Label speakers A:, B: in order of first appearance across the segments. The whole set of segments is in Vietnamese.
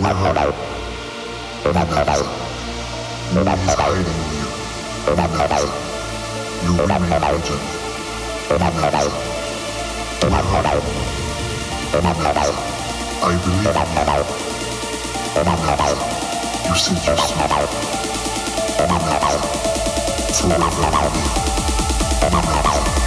A: đặt vào đầu đặt vào đầu đặt vào đầu đặt vào đầu đặt vào đầu đặt vào đầu đặt vào đầu đặt vào đầu đặt vào đầu đặt vào đầu You see yourself. Đặt vào đầu đặt vào đầu đặt vào đầu đặt vào đầu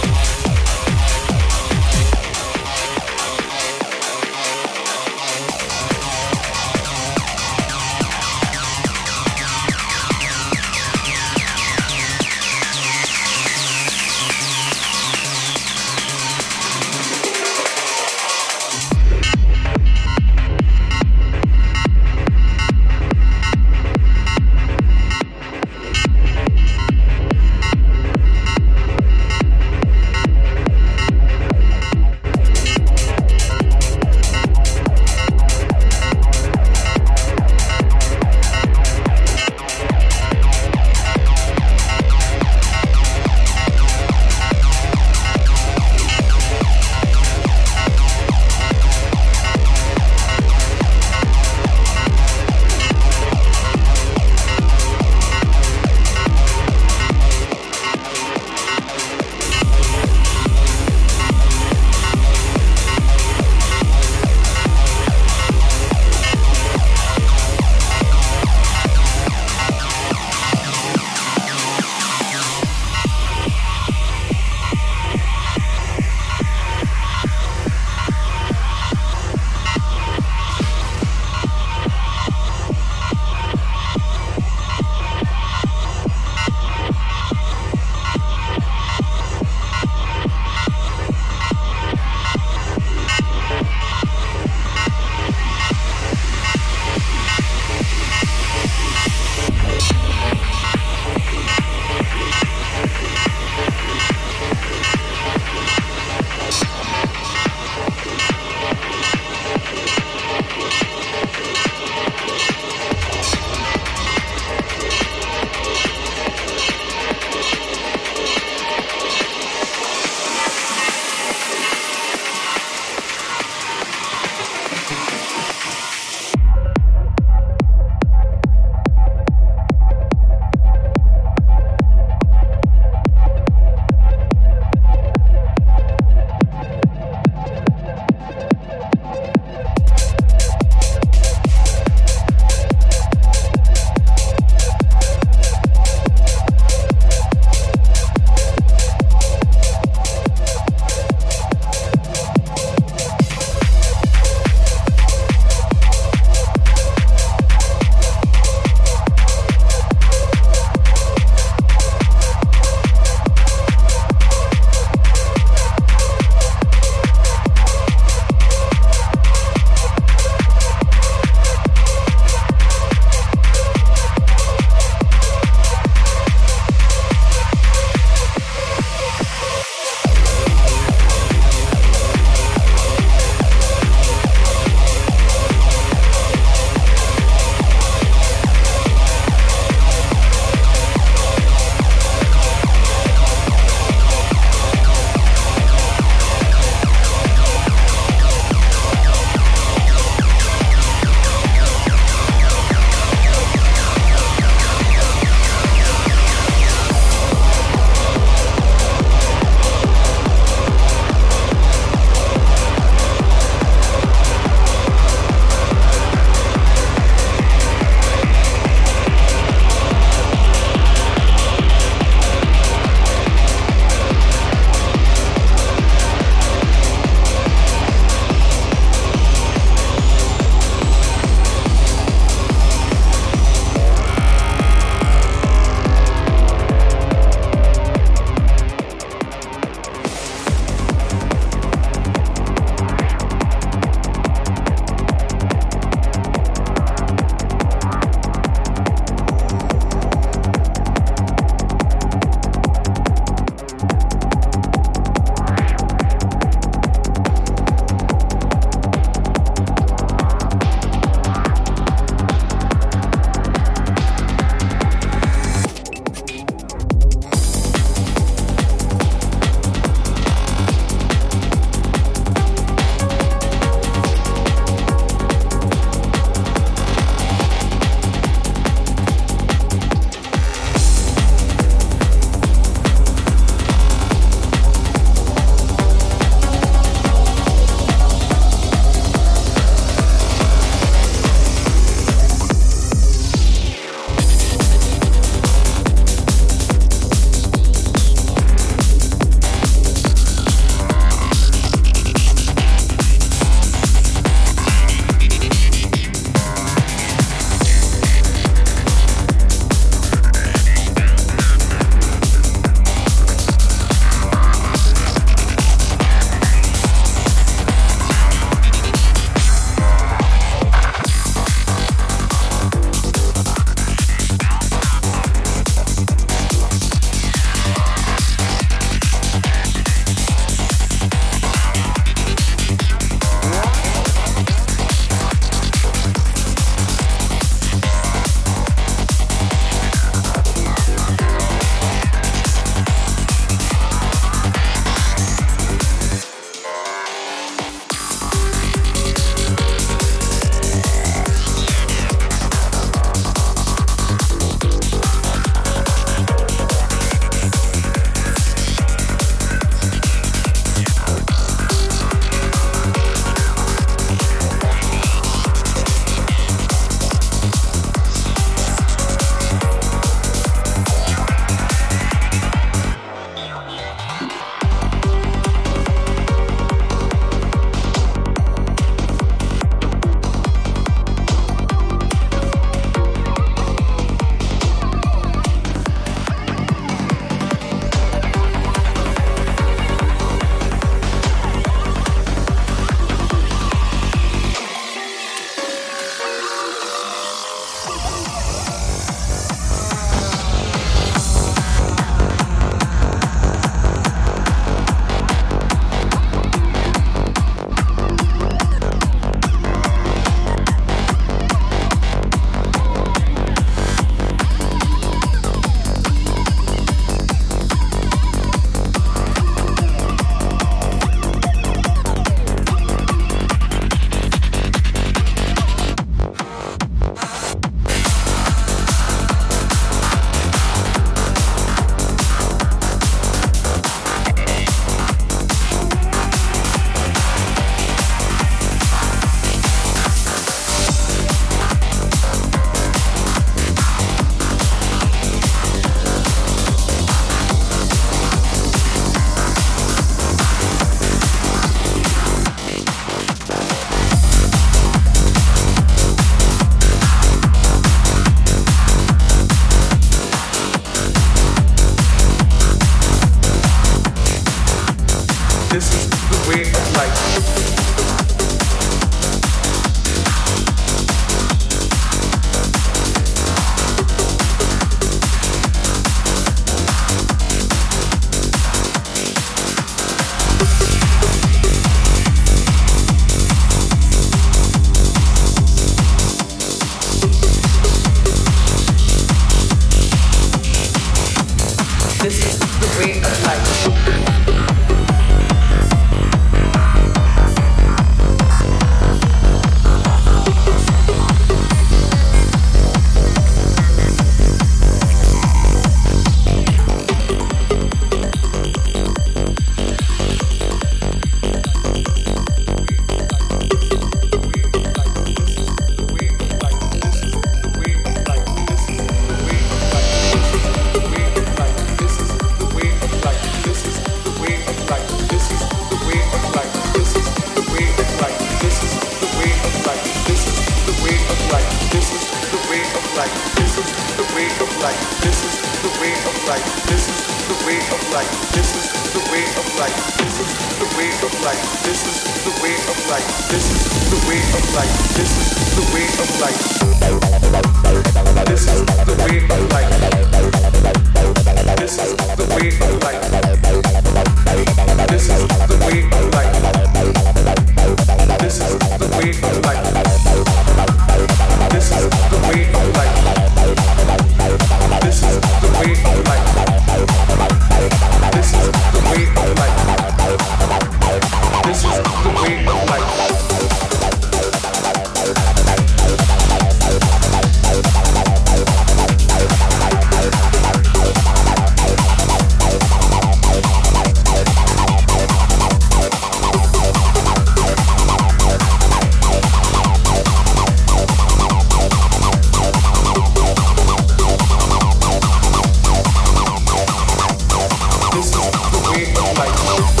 B: This is the way of life.